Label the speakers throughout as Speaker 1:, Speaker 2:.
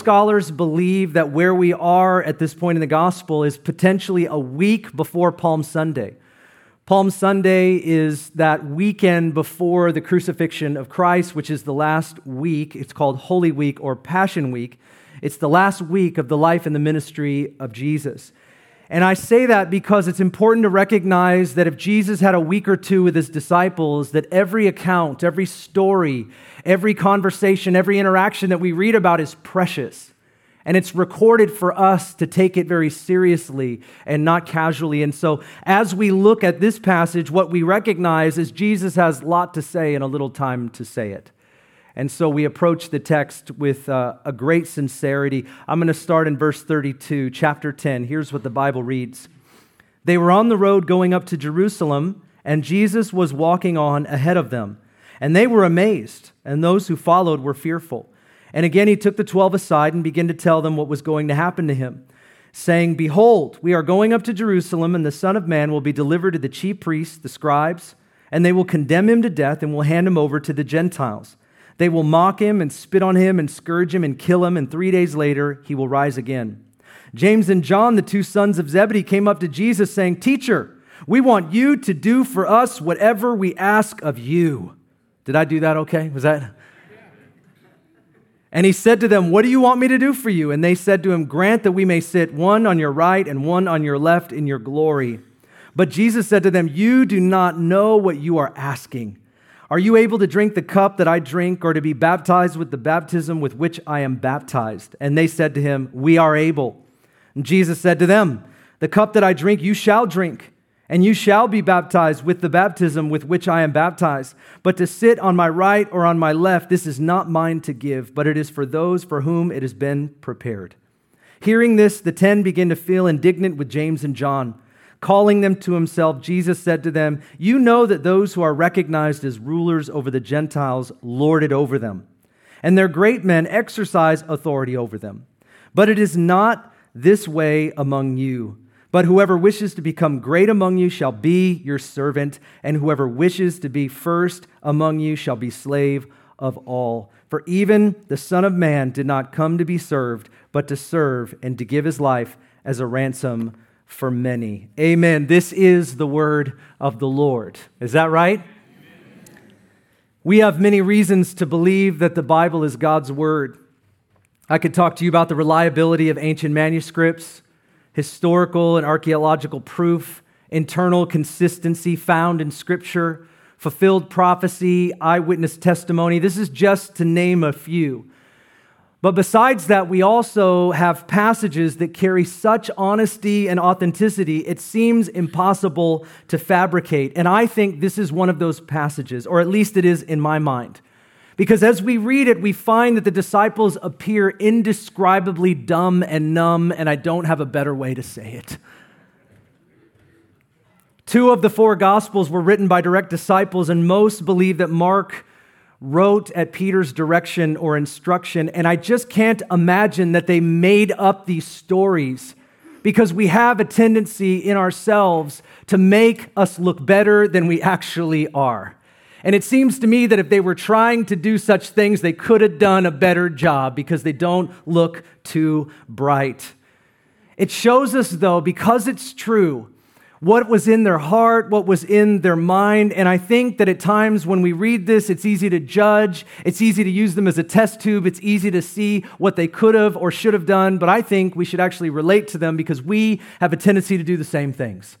Speaker 1: scholars believe that where we are at this point in the gospel is potentially a week before Palm Sunday. Palm Sunday is that weekend before the crucifixion of Christ, which is the last week. It's called Holy Week or Passion Week. It's the last week of the life and the ministry of Jesus. And I say that because it's important to recognize that if Jesus had a week or two with his disciples, that every account, every story, every conversation, every interaction that we read about is precious. And it's recorded for us to take it very seriously and not casually. And so, as we look at this passage, what we recognize is Jesus has a lot to say and a little time to say it. And so we approach the text with uh, a great sincerity. I'm going to start in verse 32, chapter 10. Here's what the Bible reads They were on the road going up to Jerusalem, and Jesus was walking on ahead of them. And they were amazed, and those who followed were fearful. And again he took the twelve aside and began to tell them what was going to happen to him, saying, Behold, we are going up to Jerusalem, and the Son of Man will be delivered to the chief priests, the scribes, and they will condemn him to death and will hand him over to the Gentiles. They will mock him and spit on him and scourge him and kill him, and three days later he will rise again. James and John, the two sons of Zebedee, came up to Jesus saying, Teacher, we want you to do for us whatever we ask of you. Did I do that okay? Was that? And he said to them, What do you want me to do for you? And they said to him, Grant that we may sit one on your right and one on your left in your glory. But Jesus said to them, You do not know what you are asking. Are you able to drink the cup that I drink, or to be baptized with the baptism with which I am baptized? And they said to him, We are able. And Jesus said to them, The cup that I drink, you shall drink and you shall be baptized with the baptism with which I am baptized. But to sit on my right or on my left, this is not mine to give, but it is for those for whom it has been prepared. Hearing this, the ten began to feel indignant with James and John. Calling them to himself, Jesus said to them, You know that those who are recognized as rulers over the Gentiles lord it over them, and their great men exercise authority over them. But it is not this way among you. But whoever wishes to become great among you shall be your servant, and whoever wishes to be first among you shall be slave of all. For even the Son of Man did not come to be served, but to serve and to give his life as a ransom for many. Amen. This is the word of the Lord. Is that right? We have many reasons to believe that the Bible is God's word. I could talk to you about the reliability of ancient manuscripts historical and archaeological proof, internal consistency found in Scripture, fulfilled prophecy, eyewitness testimony. This is just to name a few. But besides that, we also have passages that carry such honesty and authenticity, it seems impossible to fabricate. And I think this is one of those passages, or at least it is in my mind. Because as we read it, we find that the disciples appear indescribably dumb and numb, and I don't have a better way to say it. Two of the four Gospels were written by direct disciples, and most believe that Mark wrote at Peter's direction or instruction. And I just can't imagine that they made up these stories because we have a tendency in ourselves to make us look better than we actually are. And it seems to me that if they were trying to do such things, they could have done a better job because they don't look too bright. It shows us, though, because it's true, what was in their heart, what was in their mind. And I think that at times when we read this, it's easy to judge. It's easy to use them as a test tube. It's easy to see what they could have or should have done. But I think we should actually relate to them because we have a tendency to do the same things.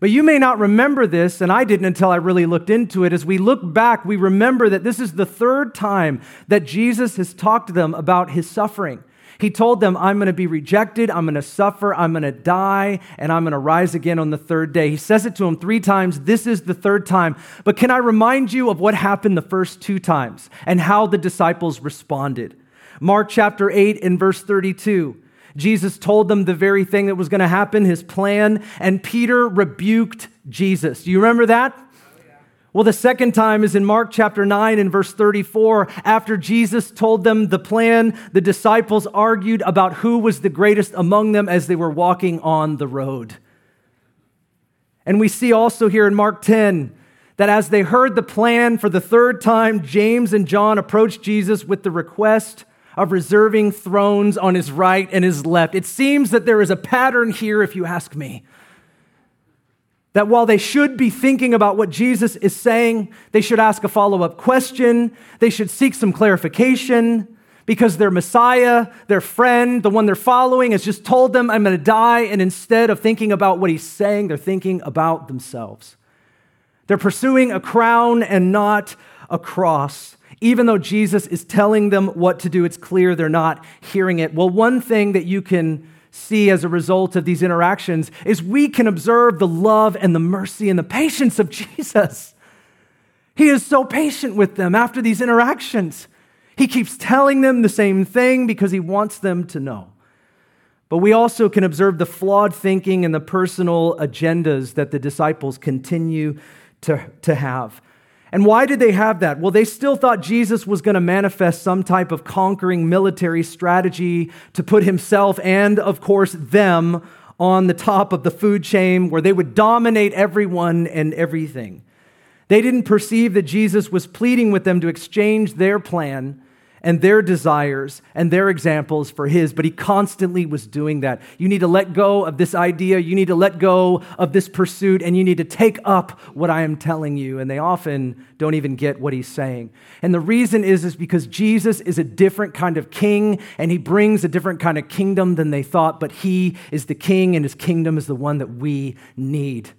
Speaker 1: But you may not remember this, and I didn't until I really looked into it. As we look back, we remember that this is the third time that Jesus has talked to them about his suffering. He told them, I'm going to be rejected, I'm going to suffer, I'm going to die, and I'm going to rise again on the third day. He says it to them three times. This is the third time. But can I remind you of what happened the first two times and how the disciples responded? Mark chapter 8 and verse 32. Jesus told them the very thing that was going to happen, his plan, and Peter rebuked Jesus. Do you remember that? Well, the second time is in Mark chapter 9 and verse 34. After Jesus told them the plan, the disciples argued about who was the greatest among them as they were walking on the road. And we see also here in Mark 10 that as they heard the plan for the third time, James and John approached Jesus with the request of reserving thrones on his right and his left. It seems that there is a pattern here, if you ask me. That while they should be thinking about what Jesus is saying, they should ask a follow up question, they should seek some clarification because their Messiah, their friend, the one they're following, has just told them, I'm going to die. And instead of thinking about what he's saying, they're thinking about themselves. They're pursuing a crown and not a cross. Even though Jesus is telling them what to do, it's clear they're not hearing it. Well, one thing that you can see as a result of these interactions is we can observe the love and the mercy and the patience of Jesus. He is so patient with them after these interactions. He keeps telling them the same thing because he wants them to know. But we also can observe the flawed thinking and the personal agendas that the disciples continue to, to have. And why did they have that? Well, they still thought Jesus was going to manifest some type of conquering military strategy to put himself and, of course, them on the top of the food chain where they would dominate everyone and everything. They didn't perceive that Jesus was pleading with them to exchange their plan and their desires and their examples for his, but he constantly was doing that. You need to let go of this idea, you need to let go of this pursuit, and you need to take up what I am telling you. And they often don't even get what he's saying. And the reason is, is because Jesus is a different kind of king, and he brings a different kind of kingdom than they thought, but he is the king, and his kingdom is the one that we need.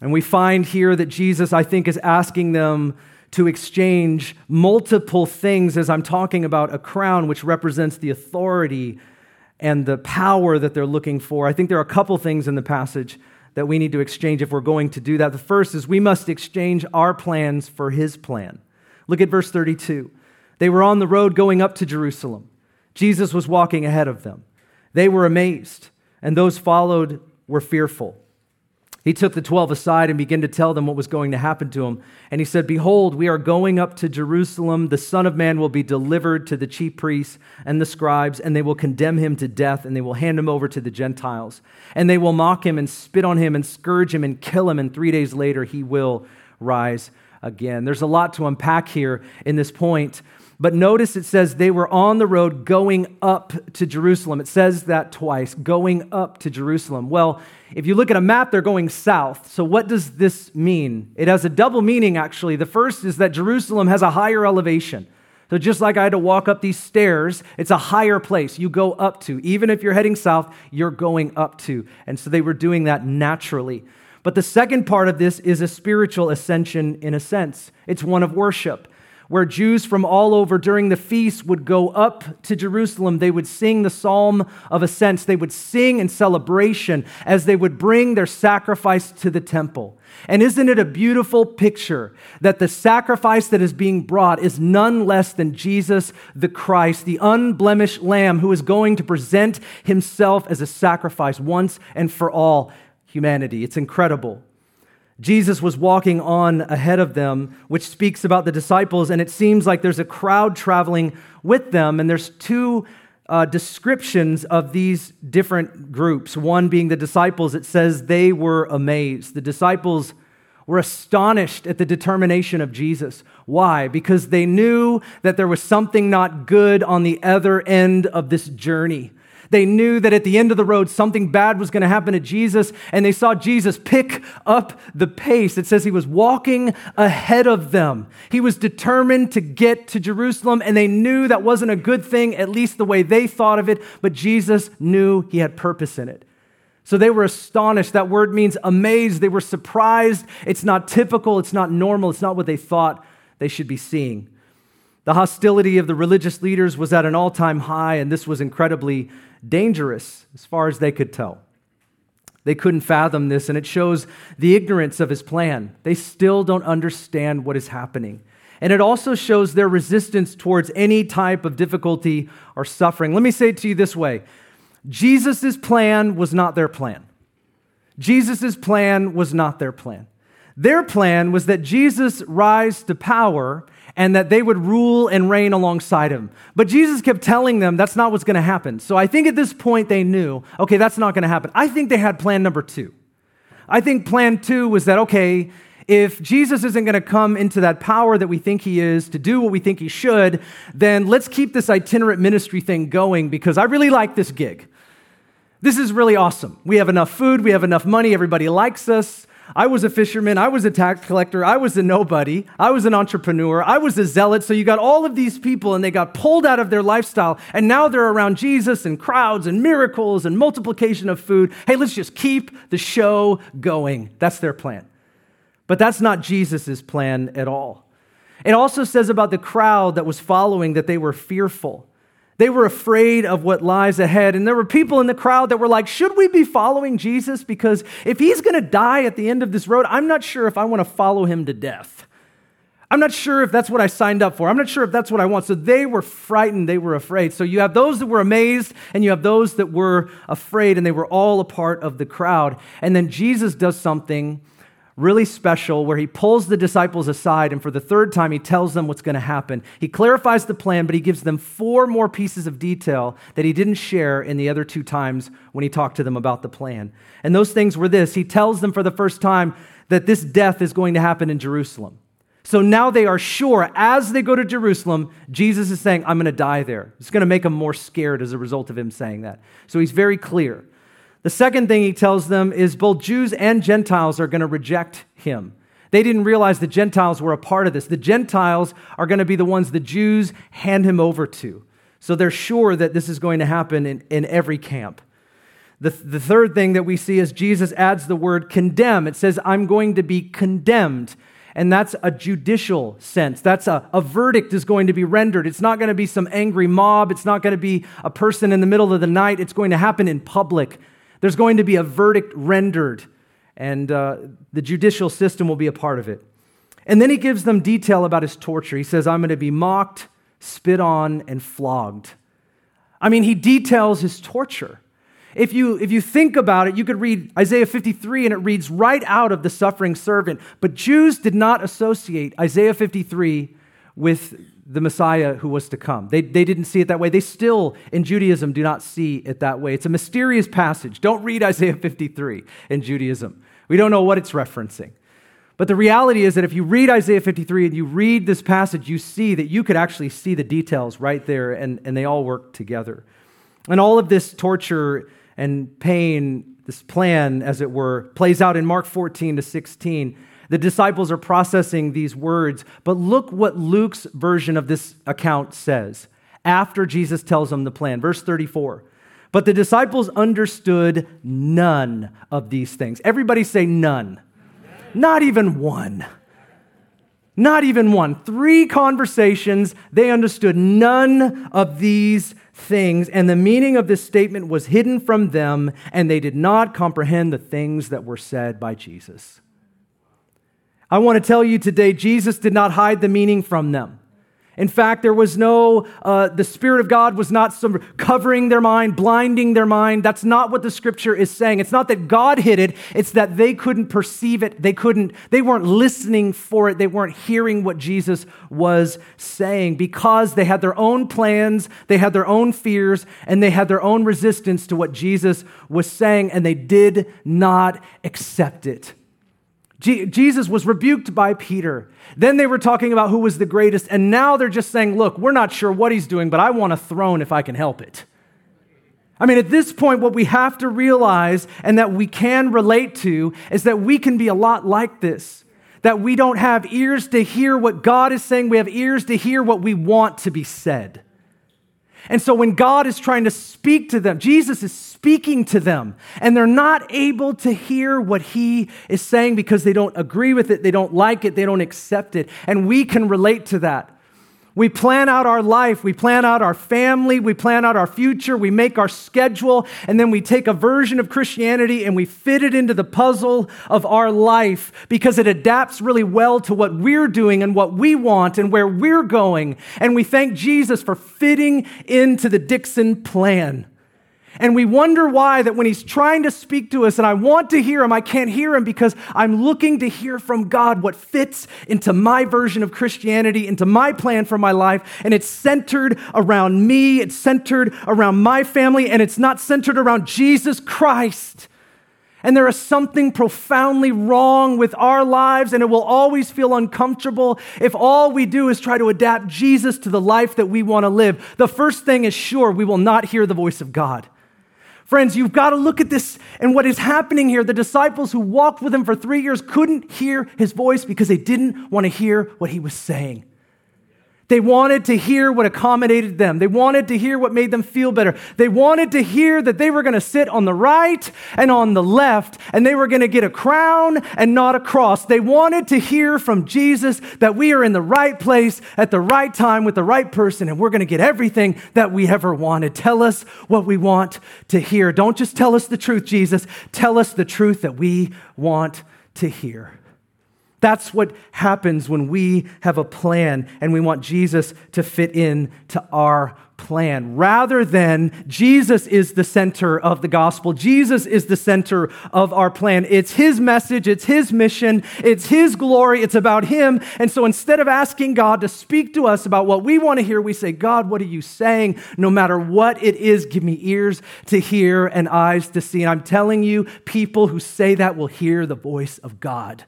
Speaker 1: And we find here that Jesus, I think, is asking them to exchange multiple things as I'm talking about a crown, which represents the authority and the power that they're looking for. I think there are a couple things in the passage that we need to exchange if we're going to do that. The first is we must exchange our plans for his plan. Look at verse 32. They were on the road going up to Jerusalem. Jesus was walking ahead of them. They were amazed, and those followed were fearful. He took the 12 aside and began to tell them what was going to happen to him. And he said, Behold, we are going up to Jerusalem. The Son of Man will be delivered to the chief priests and the scribes, and they will condemn him to death, and they will hand him over to the Gentiles. And they will mock him and spit on him and scourge him and kill him, and three days later he will rise again. There's a lot to unpack here in this point. But notice it says they were on the road going up to Jerusalem. It says that twice, going up to Jerusalem. Well, if you look at a map, they're going south. So, what does this mean? It has a double meaning, actually. The first is that Jerusalem has a higher elevation. So, just like I had to walk up these stairs, it's a higher place you go up to. Even if you're heading south, you're going up to. And so, they were doing that naturally. But the second part of this is a spiritual ascension in a sense, it's one of worship where Jews from all over during the feast would go up to Jerusalem. They would sing the psalm of ascents. They would sing in celebration as they would bring their sacrifice to the temple. And isn't it a beautiful picture that the sacrifice that is being brought is none less than Jesus the Christ, the unblemished Lamb who is going to present himself as a sacrifice once and for all humanity? It's incredible. Jesus was walking on ahead of them, which speaks about the disciples, and it seems like there's a crowd traveling with them, and there's two uh, descriptions of these different groups. One being the disciples, it says they were amazed. The disciples were astonished at the determination of Jesus. Why? Because they knew that there was something not good on the other end of this journey. They knew that at the end of the road, something bad was going to happen to Jesus, and they saw Jesus pick up the pace. It says he was walking ahead of them. He was determined to get to Jerusalem, and they knew that wasn't a good thing, at least the way they thought of it, but Jesus knew he had purpose in it. So they were astonished. That word means amazed. They were surprised. It's not typical, it's not normal, it's not what they thought they should be seeing. The hostility of the religious leaders was at an all time high, and this was incredibly dangerous as far as they could tell. They couldn't fathom this, and it shows the ignorance of his plan. They still don't understand what is happening. And it also shows their resistance towards any type of difficulty or suffering. Let me say it to you this way Jesus' plan was not their plan. Jesus' plan was not their plan. Their plan was that Jesus rise to power and that they would rule and reign alongside him. But Jesus kept telling them that's not what's going to happen. So I think at this point they knew, okay, that's not going to happen. I think they had plan number two. I think plan two was that, okay, if Jesus isn't going to come into that power that we think he is to do what we think he should, then let's keep this itinerant ministry thing going because I really like this gig. This is really awesome. We have enough food, we have enough money, everybody likes us. I was a fisherman, I was a tax collector, I was a nobody, I was an entrepreneur, I was a zealot. So you got all of these people and they got pulled out of their lifestyle and now they're around Jesus and crowds and miracles and multiplication of food. Hey, let's just keep the show going. That's their plan. But that's not Jesus' plan at all. It also says about the crowd that was following that they were fearful. They were afraid of what lies ahead. And there were people in the crowd that were like, Should we be following Jesus? Because if he's going to die at the end of this road, I'm not sure if I want to follow him to death. I'm not sure if that's what I signed up for. I'm not sure if that's what I want. So they were frightened. They were afraid. So you have those that were amazed, and you have those that were afraid, and they were all a part of the crowd. And then Jesus does something really special where he pulls the disciples aside and for the third time he tells them what's going to happen. He clarifies the plan, but he gives them four more pieces of detail that he didn't share in the other two times when he talked to them about the plan. And those things were this he tells them for the first time that this death is going to happen in Jerusalem. So now they are sure as they go to Jerusalem, Jesus is saying, I'm going to die there. It's going to make them more scared as a result of him saying that. So he's very clear. The second thing he tells them is both Jews and Gentiles are going to reject him. They didn't realize the Gentiles were a part of this. The Gentiles are going to be the ones the Jews hand him over to. So they're sure that this is going to happen in, in every camp. The, the third thing that we see is Jesus adds the word condemn. It says, I'm going to be condemned. And that's a judicial sense. That's a, a verdict is going to be rendered. It's not going to be some angry mob. It's not going to be a person in the middle of the night. It's going to happen in public. There's going to be a verdict rendered, and uh, the judicial system will be a part of it. And then he gives them detail about his torture. He says, I'm going to be mocked, spit on, and flogged. I mean, he details his torture. If you, if you think about it, you could read Isaiah 53 and it reads right out of the suffering servant. But Jews did not associate Isaiah 53 with the Messiah who was to come. They, they didn't see it that way. They still, in Judaism, do not see it that way. It's a mysterious passage. Don't read Isaiah 53 in Judaism. We don't know what it's referencing. But the reality is that if you read Isaiah 53 and you read this passage, you see that you could actually see the details right there, and, and they all work together. And all of this torture and pain, this plan, as it were, plays out in Mark 14 to 16 the disciples are processing these words, but look what Luke's version of this account says after Jesus tells them the plan. Verse 34. But the disciples understood none of these things. Everybody say none. Not even one. Not even one. Three conversations, they understood none of these things, and the meaning of this statement was hidden from them, and they did not comprehend the things that were said by Jesus. I want to tell you today, Jesus did not hide the meaning from them. In fact, there was no, uh, the Spirit of God was not some covering their mind, blinding their mind. That's not what the scripture is saying. It's not that God hid it, it's that they couldn't perceive it. They couldn't, they weren't listening for it. They weren't hearing what Jesus was saying because they had their own plans, they had their own fears, and they had their own resistance to what Jesus was saying, and they did not accept it. Jesus was rebuked by Peter. Then they were talking about who was the greatest, and now they're just saying, Look, we're not sure what he's doing, but I want a throne if I can help it. I mean, at this point, what we have to realize and that we can relate to is that we can be a lot like this. That we don't have ears to hear what God is saying, we have ears to hear what we want to be said. And so when God is trying to speak to them, Jesus is speaking to them, and they're not able to hear what he is saying because they don't agree with it, they don't like it, they don't accept it. And we can relate to that. We plan out our life, we plan out our family, we plan out our future, we make our schedule, and then we take a version of Christianity and we fit it into the puzzle of our life because it adapts really well to what we're doing and what we want and where we're going. And we thank Jesus for fitting into the Dixon plan. And we wonder why that when he's trying to speak to us and I want to hear him, I can't hear him because I'm looking to hear from God what fits into my version of Christianity, into my plan for my life. And it's centered around me, it's centered around my family, and it's not centered around Jesus Christ. And there is something profoundly wrong with our lives, and it will always feel uncomfortable if all we do is try to adapt Jesus to the life that we want to live. The first thing is sure, we will not hear the voice of God. Friends, you've got to look at this and what is happening here. The disciples who walked with him for three years couldn't hear his voice because they didn't want to hear what he was saying. They wanted to hear what accommodated them. They wanted to hear what made them feel better. They wanted to hear that they were going to sit on the right and on the left, and they were going to get a crown and not a cross. They wanted to hear from Jesus that we are in the right place at the right time with the right person, and we're going to get everything that we ever wanted. Tell us what we want to hear. Don't just tell us the truth, Jesus. Tell us the truth that we want to hear. That's what happens when we have a plan and we want Jesus to fit in to our plan. Rather than Jesus is the center of the gospel, Jesus is the center of our plan. It's his message, it's his mission, it's his glory, it's about him. And so instead of asking God to speak to us about what we want to hear, we say, God, what are you saying? No matter what it is, give me ears to hear and eyes to see. And I'm telling you, people who say that will hear the voice of God.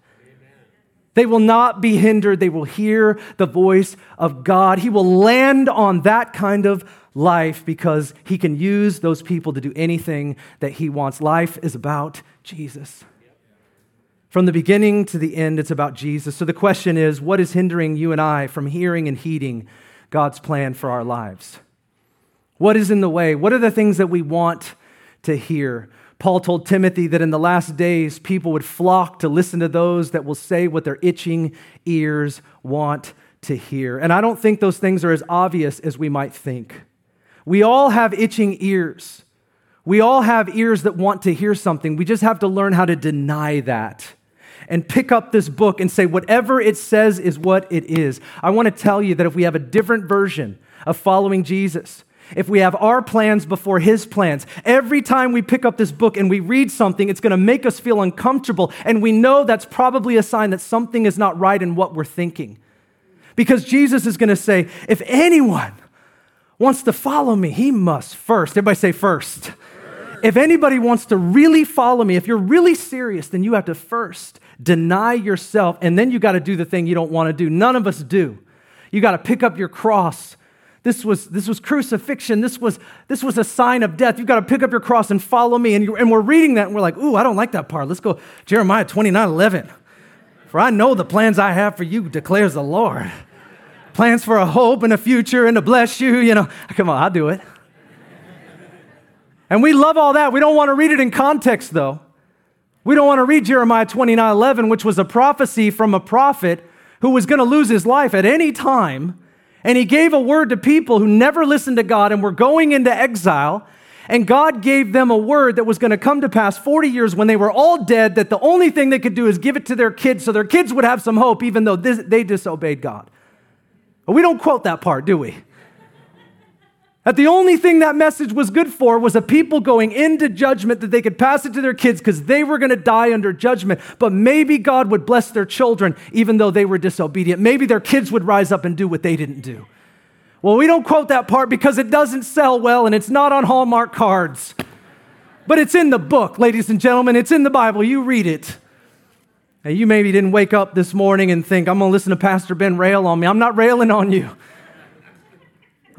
Speaker 1: They will not be hindered. They will hear the voice of God. He will land on that kind of life because he can use those people to do anything that he wants. Life is about Jesus. From the beginning to the end, it's about Jesus. So the question is what is hindering you and I from hearing and heeding God's plan for our lives? What is in the way? What are the things that we want to hear? Paul told Timothy that in the last days, people would flock to listen to those that will say what their itching ears want to hear. And I don't think those things are as obvious as we might think. We all have itching ears. We all have ears that want to hear something. We just have to learn how to deny that and pick up this book and say, whatever it says is what it is. I want to tell you that if we have a different version of following Jesus, if we have our plans before His plans. Every time we pick up this book and we read something, it's going to make us feel uncomfortable. And we know that's probably a sign that something is not right in what we're thinking. Because Jesus is going to say, if anyone wants to follow me, he must first. Everybody say first. If anybody wants to really follow me, if you're really serious, then you have to first deny yourself, and then you got to do the thing you don't want to do. None of us do. You got to pick up your cross this was, this was crucifixion. This was, this was a sign of death. You've got to pick up your cross and follow me. And, and we're reading that and we're like, ooh, I don't like that part. Let's go Jeremiah 29 11. For I know the plans I have for you, declares the Lord. Plans for a hope and a future and to bless you. You know, come on, I'll do it. And we love all that. We don't want to read it in context, though. We don't want to read Jeremiah 29 11, which was a prophecy from a prophet who was going to lose his life at any time and he gave a word to people who never listened to God and were going into exile. And God gave them a word that was going to come to pass 40 years when they were all dead, that the only thing they could do is give it to their kids so their kids would have some hope, even though this, they disobeyed God. But we don't quote that part, do we? That the only thing that message was good for was a people going into judgment that they could pass it to their kids because they were going to die under judgment. But maybe God would bless their children even though they were disobedient. Maybe their kids would rise up and do what they didn't do. Well, we don't quote that part because it doesn't sell well and it's not on Hallmark cards. But it's in the book, ladies and gentlemen. It's in the Bible. You read it. Now, you maybe didn't wake up this morning and think, I'm going to listen to Pastor Ben rail on me. I'm not railing on you.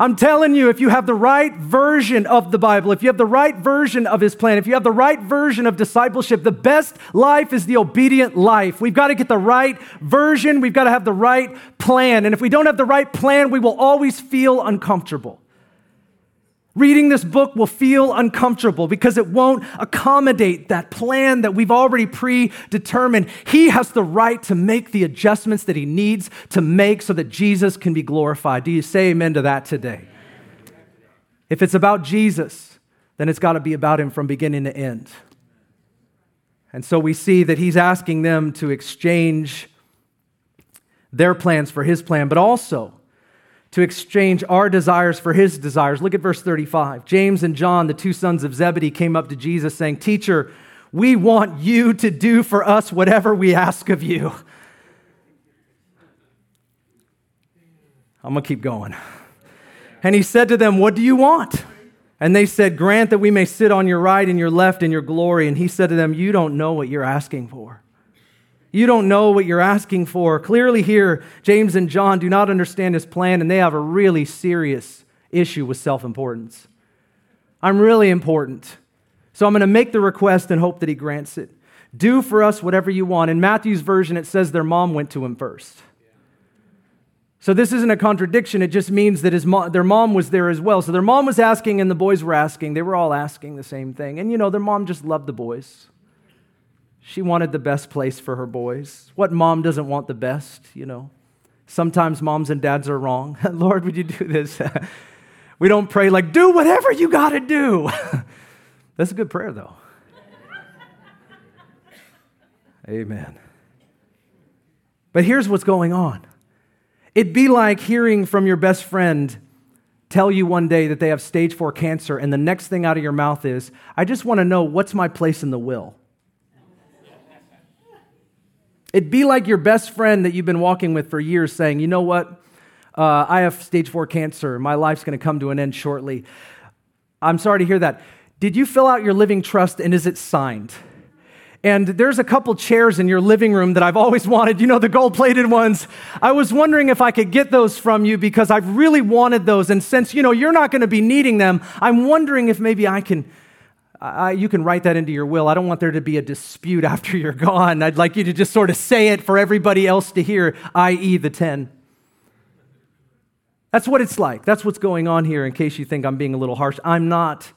Speaker 1: I'm telling you, if you have the right version of the Bible, if you have the right version of His plan, if you have the right version of discipleship, the best life is the obedient life. We've got to get the right version, we've got to have the right plan. And if we don't have the right plan, we will always feel uncomfortable. Reading this book will feel uncomfortable because it won't accommodate that plan that we've already predetermined. He has the right to make the adjustments that he needs to make so that Jesus can be glorified. Do you say amen to that today? If it's about Jesus, then it's got to be about him from beginning to end. And so we see that he's asking them to exchange their plans for his plan, but also to exchange our desires for his desires. Look at verse 35. James and John, the two sons of Zebedee, came up to Jesus saying, Teacher, we want you to do for us whatever we ask of you. I'm going to keep going. And he said to them, What do you want? And they said, Grant that we may sit on your right and your left in your glory. And he said to them, You don't know what you're asking for. You don't know what you're asking for. Clearly, here, James and John do not understand his plan, and they have a really serious issue with self importance. I'm really important. So I'm going to make the request and hope that he grants it. Do for us whatever you want. In Matthew's version, it says their mom went to him first. So this isn't a contradiction. It just means that his mom, their mom was there as well. So their mom was asking and the boys were asking. They were all asking the same thing. And you know, their mom just loved the boys. She wanted the best place for her boys. What mom doesn't want the best, you know? Sometimes moms and dads are wrong. Lord, would you do this? we don't pray like, do whatever you got to do. That's a good prayer, though. Amen. But here's what's going on It'd be like hearing from your best friend tell you one day that they have stage four cancer, and the next thing out of your mouth is, I just want to know what's my place in the will. It'd be like your best friend that you've been walking with for years saying, You know what? Uh, I have stage four cancer. My life's going to come to an end shortly. I'm sorry to hear that. Did you fill out your living trust and is it signed? And there's a couple chairs in your living room that I've always wanted, you know, the gold plated ones. I was wondering if I could get those from you because I've really wanted those. And since, you know, you're not going to be needing them, I'm wondering if maybe I can. I, you can write that into your will. I don't want there to be a dispute after you're gone. I'd like you to just sort of say it for everybody else to hear, i.e., the 10. That's what it's like. That's what's going on here, in case you think I'm being a little harsh. I'm not.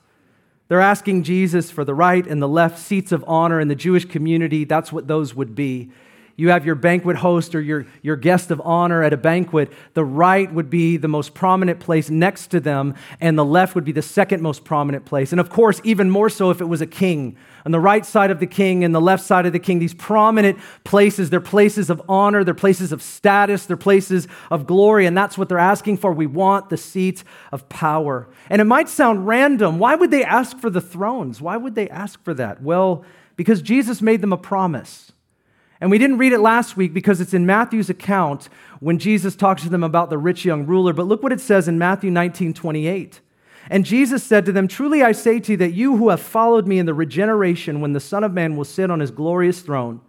Speaker 1: They're asking Jesus for the right and the left seats of honor in the Jewish community. That's what those would be. You have your banquet host or your, your guest of honor at a banquet. The right would be the most prominent place next to them, and the left would be the second most prominent place. And of course, even more so if it was a king on the right side of the king and the left side of the king, these prominent places, they're places of honor, they're places of status, they're places of glory, and that's what they're asking for. We want the seat of power. And it might sound random. Why would they ask for the thrones? Why would they ask for that? Well, because Jesus made them a promise. And we didn't read it last week because it's in Matthew's account when Jesus talks to them about the rich young ruler. But look what it says in Matthew 19 28. And Jesus said to them, Truly I say to you that you who have followed me in the regeneration when the Son of Man will sit on his glorious throne,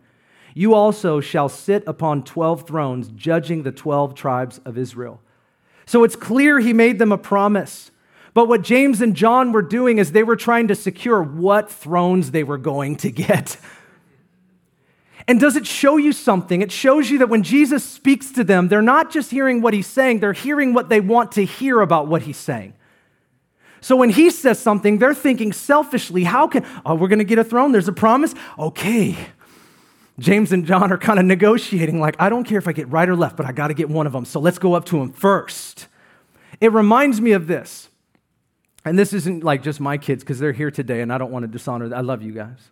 Speaker 1: you also shall sit upon 12 thrones, judging the 12 tribes of Israel. So it's clear he made them a promise. But what James and John were doing is they were trying to secure what thrones they were going to get. And does it show you something? It shows you that when Jesus speaks to them, they're not just hearing what he's saying, they're hearing what they want to hear about what he's saying. So when he says something, they're thinking selfishly, how can, oh, we're going to get a throne? There's a promise? Okay. James and John are kind of negotiating, like, I don't care if I get right or left, but I got to get one of them. So let's go up to him first. It reminds me of this. And this isn't like just my kids because they're here today and I don't want to dishonor them. I love you guys.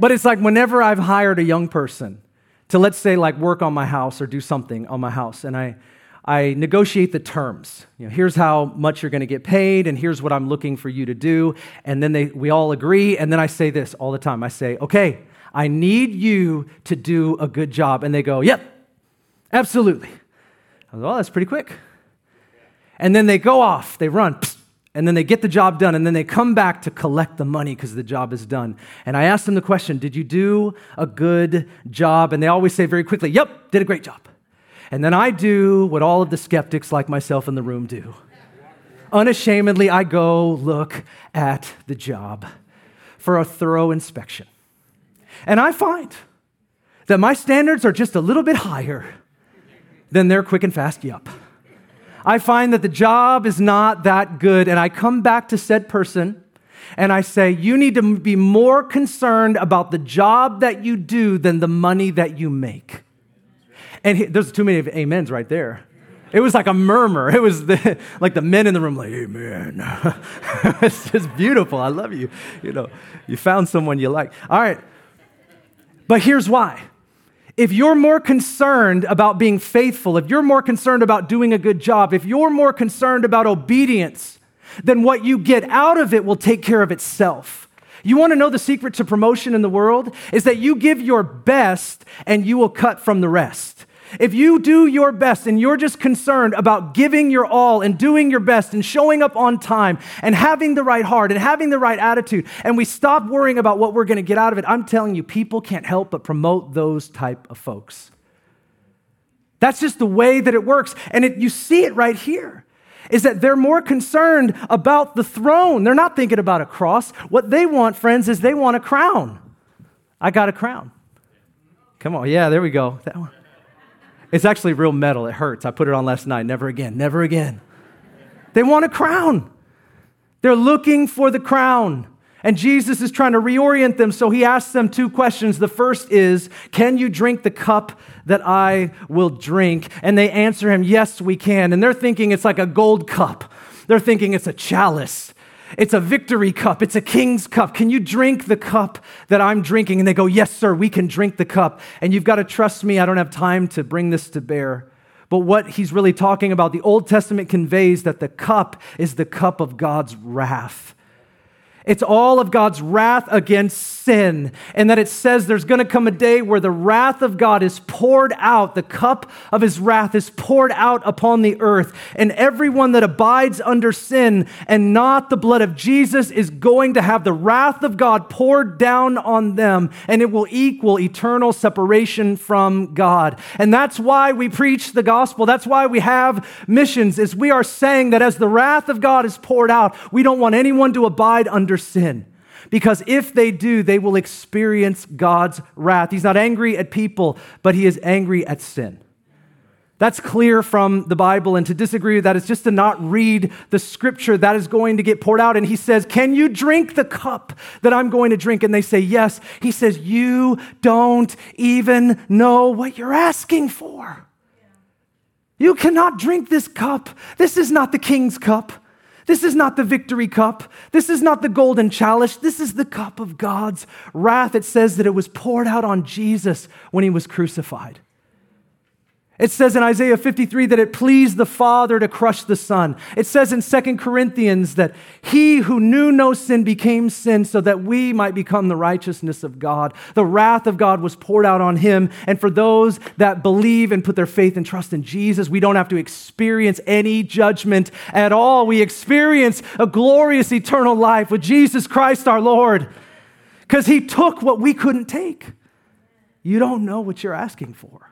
Speaker 1: But it's like whenever I've hired a young person to, let's say, like work on my house or do something on my house, and I, I negotiate the terms. You know, here's how much you're going to get paid, and here's what I'm looking for you to do. And then they, we all agree. And then I say this all the time I say, okay, I need you to do a good job. And they go, yep, absolutely. I go, oh, that's pretty quick. And then they go off, they run, and then they get the job done, and then they come back to collect the money because the job is done. And I ask them the question, Did you do a good job? And they always say very quickly, Yep, did a great job. And then I do what all of the skeptics like myself in the room do. Unashamedly, I go look at the job for a thorough inspection. And I find that my standards are just a little bit higher than their quick and fast yup. I find that the job is not that good, and I come back to said person and I say, You need to be more concerned about the job that you do than the money that you make. And he, there's too many of amens right there. It was like a murmur. It was the, like the men in the room, like, Amen. it's just beautiful. I love you. You know, you found someone you like. All right. But here's why. If you're more concerned about being faithful, if you're more concerned about doing a good job, if you're more concerned about obedience, then what you get out of it will take care of itself. You want to know the secret to promotion in the world? Is that you give your best and you will cut from the rest. If you do your best and you're just concerned about giving your all and doing your best and showing up on time and having the right heart and having the right attitude, and we stop worrying about what we're going to get out of it, I'm telling you, people can't help but promote those type of folks. That's just the way that it works. And it, you see it right here is that they're more concerned about the throne. They're not thinking about a cross. What they want, friends, is they want a crown. I got a crown. Come on. Yeah, there we go. That one. It's actually real metal. It hurts. I put it on last night. Never again. Never again. They want a crown. They're looking for the crown. And Jesus is trying to reorient them, so he asks them two questions. The first is, Can you drink the cup that I will drink? And they answer him, Yes, we can. And they're thinking it's like a gold cup, they're thinking it's a chalice. It's a victory cup. It's a king's cup. Can you drink the cup that I'm drinking? And they go, Yes, sir, we can drink the cup. And you've got to trust me. I don't have time to bring this to bear. But what he's really talking about, the Old Testament conveys that the cup is the cup of God's wrath. It's all of God's wrath against sin. And that it says there's going to come a day where the wrath of God is poured out, the cup of his wrath is poured out upon the earth. And everyone that abides under sin and not the blood of Jesus is going to have the wrath of God poured down on them. And it will equal eternal separation from God. And that's why we preach the gospel. That's why we have missions, is we are saying that as the wrath of God is poured out, we don't want anyone to abide under sin. Because if they do, they will experience God's wrath. He's not angry at people, but he is angry at sin. That's clear from the Bible, and to disagree with that is just to not read the scripture that is going to get poured out. And he says, Can you drink the cup that I'm going to drink? And they say, Yes. He says, You don't even know what you're asking for. You cannot drink this cup. This is not the king's cup. This is not the victory cup. This is not the golden chalice. This is the cup of God's wrath. It says that it was poured out on Jesus when he was crucified. It says in Isaiah 53 that it pleased the Father to crush the Son. It says in 2 Corinthians that he who knew no sin became sin so that we might become the righteousness of God. The wrath of God was poured out on him. And for those that believe and put their faith and trust in Jesus, we don't have to experience any judgment at all. We experience a glorious eternal life with Jesus Christ our Lord because he took what we couldn't take. You don't know what you're asking for.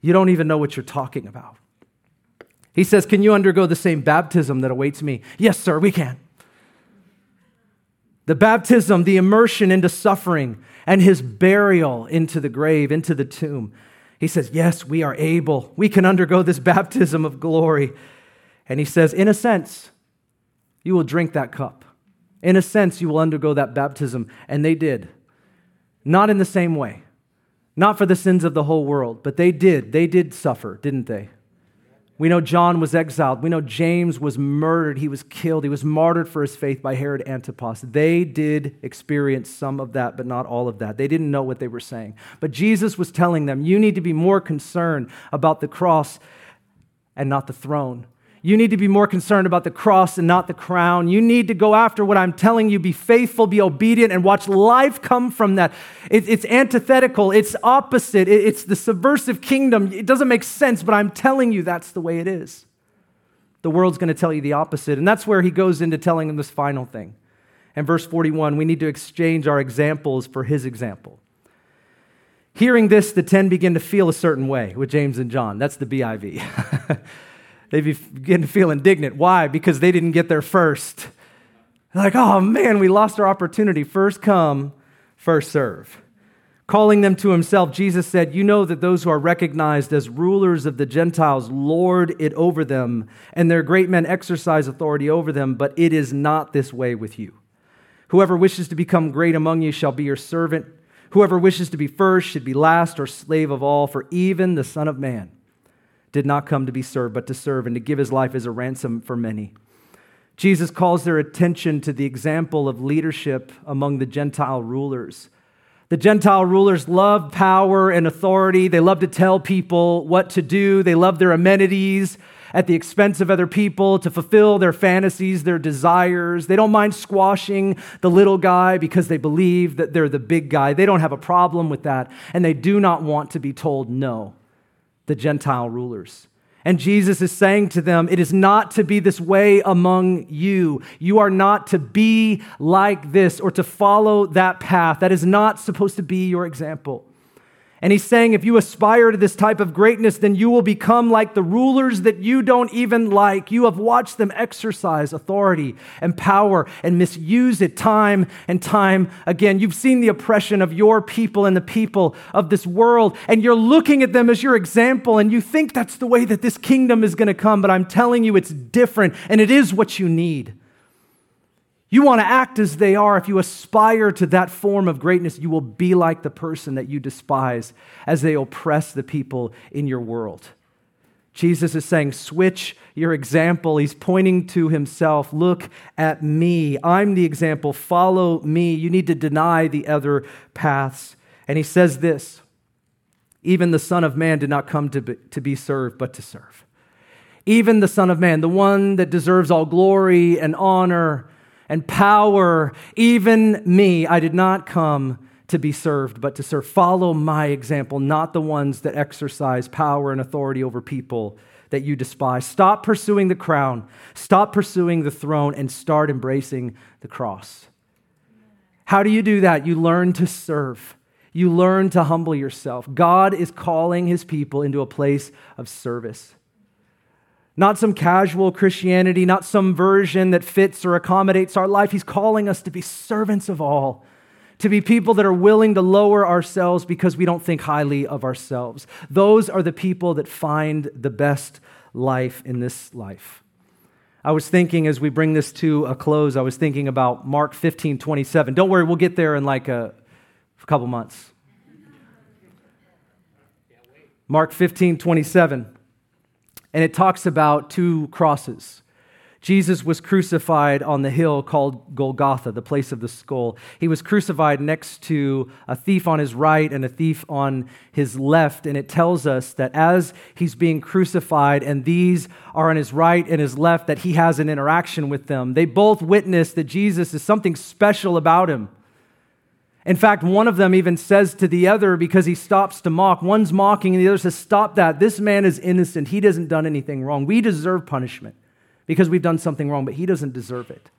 Speaker 1: You don't even know what you're talking about. He says, Can you undergo the same baptism that awaits me? Yes, sir, we can. The baptism, the immersion into suffering, and his burial into the grave, into the tomb. He says, Yes, we are able. We can undergo this baptism of glory. And he says, In a sense, you will drink that cup. In a sense, you will undergo that baptism. And they did. Not in the same way not for the sins of the whole world, but they did. They did suffer, didn't they? We know John was exiled. We know James was murdered. He was killed. He was martyred for his faith by Herod Antipas. They did experience some of that, but not all of that. They didn't know what they were saying. But Jesus was telling them, you need to be more concerned about the cross and not the throne. You need to be more concerned about the cross and not the crown. You need to go after what I'm telling you. Be faithful, be obedient, and watch life come from that. It, it's antithetical, it's opposite, it, it's the subversive kingdom. It doesn't make sense, but I'm telling you that's the way it is. The world's going to tell you the opposite. And that's where he goes into telling them this final thing. In verse 41, we need to exchange our examples for his example. Hearing this, the ten begin to feel a certain way with James and John. That's the BIV. they begin to feel indignant. Why? Because they didn't get there first. They're like, oh man, we lost our opportunity. First come, first serve. Calling them to himself, Jesus said, You know that those who are recognized as rulers of the Gentiles lord it over them, and their great men exercise authority over them, but it is not this way with you. Whoever wishes to become great among you shall be your servant. Whoever wishes to be first should be last or slave of all, for even the Son of Man did not come to be served, but to serve and to give his life as a ransom for many. Jesus calls their attention to the example of leadership among the Gentile rulers. The Gentile rulers loved power and authority. They loved to tell people what to do. They loved their amenities at the expense of other people to fulfill their fantasies, their desires. They don't mind squashing the little guy because they believe that they're the big guy. They don't have a problem with that. And they do not want to be told no. The Gentile rulers. And Jesus is saying to them, It is not to be this way among you. You are not to be like this or to follow that path. That is not supposed to be your example. And he's saying if you aspire to this type of greatness, then you will become like the rulers that you don't even like. You have watched them exercise authority and power and misuse it time and time again. You've seen the oppression of your people and the people of this world, and you're looking at them as your example, and you think that's the way that this kingdom is going to come. But I'm telling you, it's different, and it is what you need. You want to act as they are. If you aspire to that form of greatness, you will be like the person that you despise as they oppress the people in your world. Jesus is saying, switch your example. He's pointing to himself. Look at me. I'm the example. Follow me. You need to deny the other paths. And he says this even the Son of Man did not come to be, to be served, but to serve. Even the Son of Man, the one that deserves all glory and honor and power, even me. I did not come to be served, but to serve. Follow my example, not the ones that exercise power and authority over people that you despise. Stop pursuing the crown, stop pursuing the throne, and start embracing the cross. How do you do that? You learn to serve. You learn to humble yourself. God is calling his people into a place of service. Not some casual Christianity, not some version that fits or accommodates our life. He's calling us to be servants of all, to be people that are willing to lower ourselves because we don't think highly of ourselves. Those are the people that find the best life in this life. I was thinking as we bring this to a close, I was thinking about Mark 15 27. Don't worry, we'll get there in like a, a couple months. Mark 15 27. And it talks about two crosses. Jesus was crucified on the hill called Golgotha, the place of the skull. He was crucified next to a thief on his right and a thief on his left. And it tells us that as he's being crucified and these are on his right and his left, that he has an interaction with them. They both witness that Jesus is something special about him. In fact, one of them even says to the other because he stops to mock. One's mocking and the other says, Stop that. This man is innocent. He doesn't done anything wrong. We deserve punishment because we've done something wrong, but he doesn't deserve it.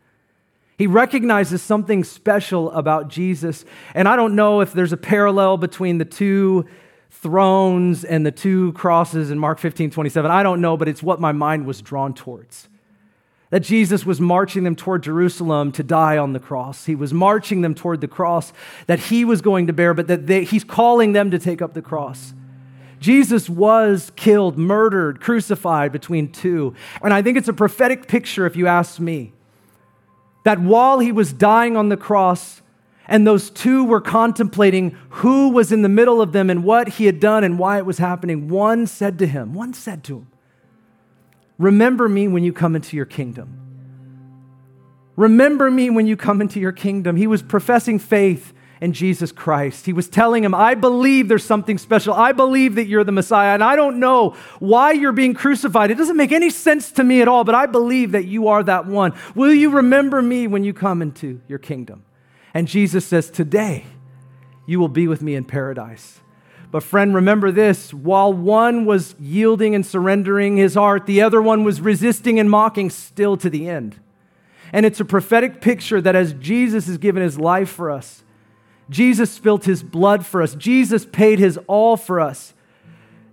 Speaker 1: He recognizes something special about Jesus. And I don't know if there's a parallel between the two thrones and the two crosses in Mark 15 27. I don't know, but it's what my mind was drawn towards that Jesus was marching them toward Jerusalem to die on the cross. He was marching them toward the cross that he was going to bear, but that they, he's calling them to take up the cross. Jesus was killed, murdered, crucified between two. And I think it's a prophetic picture, if you ask me, that while he was dying on the cross, and those two were contemplating who was in the middle of them and what he had done and why it was happening, one said to him, one said to him, Remember me when you come into your kingdom. Remember me when you come into your kingdom. He was professing faith in Jesus Christ. He was telling him, I believe there's something special. I believe that you're the Messiah, and I don't know why you're being crucified. It doesn't make any sense to me at all, but I believe that you are that one. Will you remember me when you come into your kingdom? And Jesus says, Today you will be with me in paradise. But, friend, remember this while one was yielding and surrendering his heart, the other one was resisting and mocking still to the end. And it's a prophetic picture that as Jesus has given his life for us, Jesus spilt his blood for us, Jesus paid his all for us,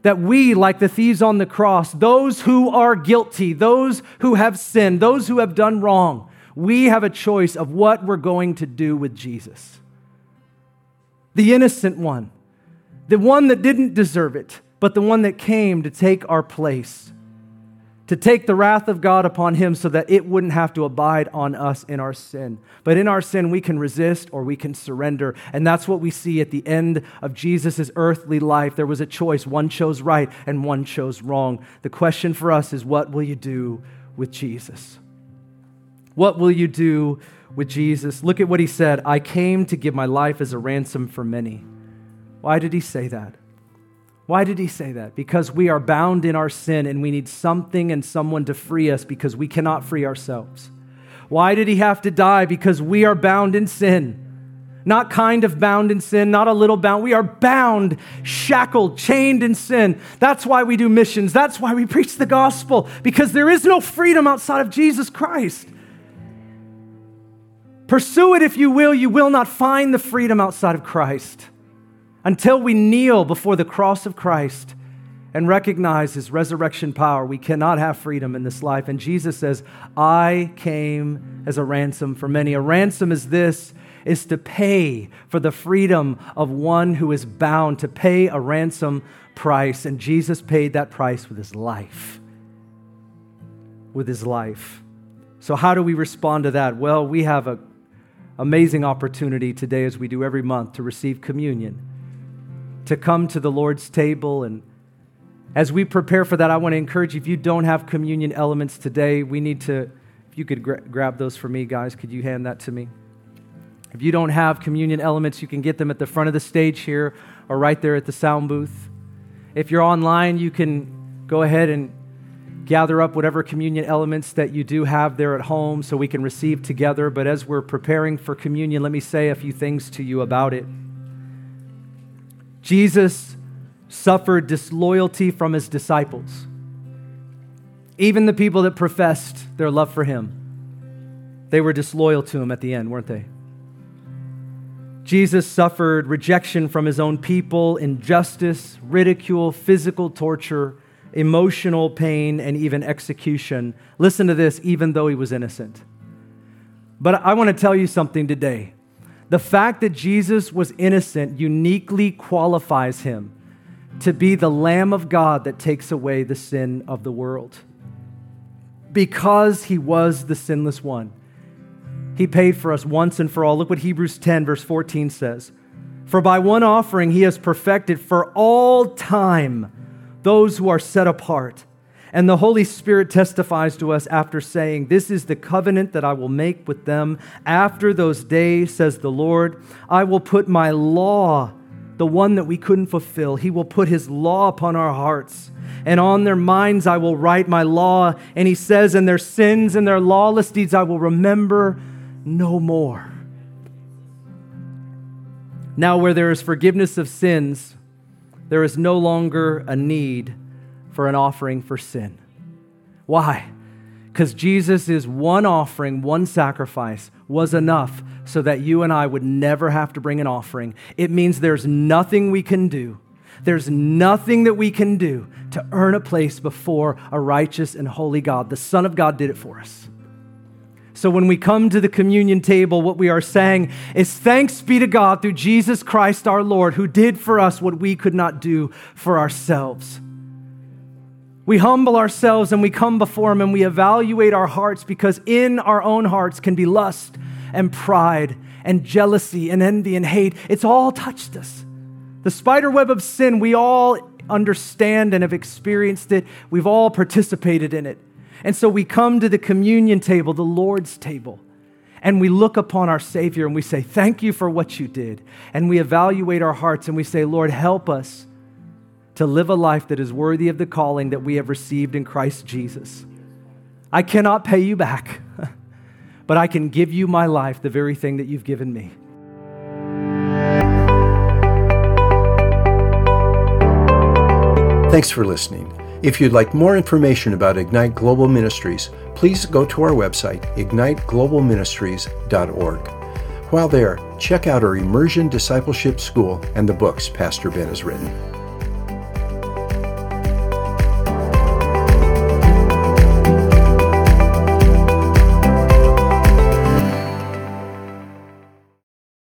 Speaker 1: that we, like the thieves on the cross, those who are guilty, those who have sinned, those who have done wrong, we have a choice of what we're going to do with Jesus. The innocent one the one that didn't deserve it, but the one that came to take our place, to take the wrath of God upon him so that it wouldn't have to abide on us in our sin. But in our sin, we can resist or we can surrender. And that's what we see at the end of Jesus' earthly life. There was a choice. One chose right and one chose wrong. The question for us is what will you do with Jesus? What will you do with Jesus? Look at what he said I came to give my life as a ransom for many. Why did he say that? Why did he say that? Because we are bound in our sin and we need something and someone to free us because we cannot free ourselves. Why did he have to die? Because we are bound in sin. not kind of bound in sin, not a little bound. We are bound, shackled, chained in sin. That's why we do missions. That's why we preach the gospel, because there is no freedom outside of Jesus Christ. Pursue it if you will, you will not find the freedom outside of Christ until we kneel before the cross of Christ and recognize his resurrection power. We cannot have freedom in this life. And Jesus says, I came as a ransom for many. A ransom is this is to pay for the freedom of one who is bound, to pay a ransom price. And Jesus paid that price with his life. With his life. So, how do we respond to that? Well, we have an amazing opportunity today, as we do every month, to receive communion, to come to the Lord's table. And as we prepare for that, I want to encourage you if you don't have communion elements today, we need to, if you could gra- grab those for me, guys, could you hand that to me? If you don't have communion elements, you can get them at the front of the stage here or right there at the sound booth. If you're online, you can go ahead and gather up whatever communion elements that you do have there at home so we can receive together. But as we're preparing for communion, let me say a few things to you about it. Jesus suffered disloyalty from his disciples, even the people that professed their love for him. They were disloyal to him at the end, weren't they? Jesus suffered rejection from his own people, injustice, ridicule, physical torture, emotional pain, and even execution. Listen to this, even though he was innocent. But I want to tell you something today. The fact that Jesus was innocent uniquely qualifies him to be the Lamb of God that takes away the sin of the world. Because he was the sinless one. He paid for us once and for all. Look what Hebrews 10, verse 14 says. For by one offering he has perfected for all time those who are set apart. And the Holy Spirit testifies to us after saying, This is the covenant that I will make with them after those days, says the Lord. I will put my law, the one that we couldn't fulfill, He will put His law upon our hearts. And on their minds I will write my law. And He says, And their sins and their lawless deeds I will remember no more. Now, where there is forgiveness of sins, there is no longer a need for an offering for sin. Why? Because Jesus' one offering, one sacrifice was enough so that you and I would never have to bring an offering. It means there's nothing we can do. There's nothing that we can do to earn a place before a righteous and holy God. The Son of God did it for us. So when we come to the communion table, what we are saying is thanks be to God through Jesus Christ our Lord, who did for us what we could not do for ourselves. We humble ourselves and we come before Him and we evaluate our hearts because in our own hearts can be lust and pride and jealousy and envy and hate. It's all touched us. The spider web of sin, we all understand and have experienced it. We've all participated in it. And so we come to the communion table, the Lord's table, and we look upon our Savior and we say, Thank you for what you did. And we evaluate our hearts and we say, Lord, help us to live a life that is worthy of the calling that we have received in Christ Jesus. I cannot pay you back, but I can give you my life, the very thing that you've given me.
Speaker 2: Thanks for listening. If you'd like more information about Ignite Global Ministries, please go to our website, igniteglobalministries.org. While there, check out our Immersion Discipleship School and the books Pastor Ben has written.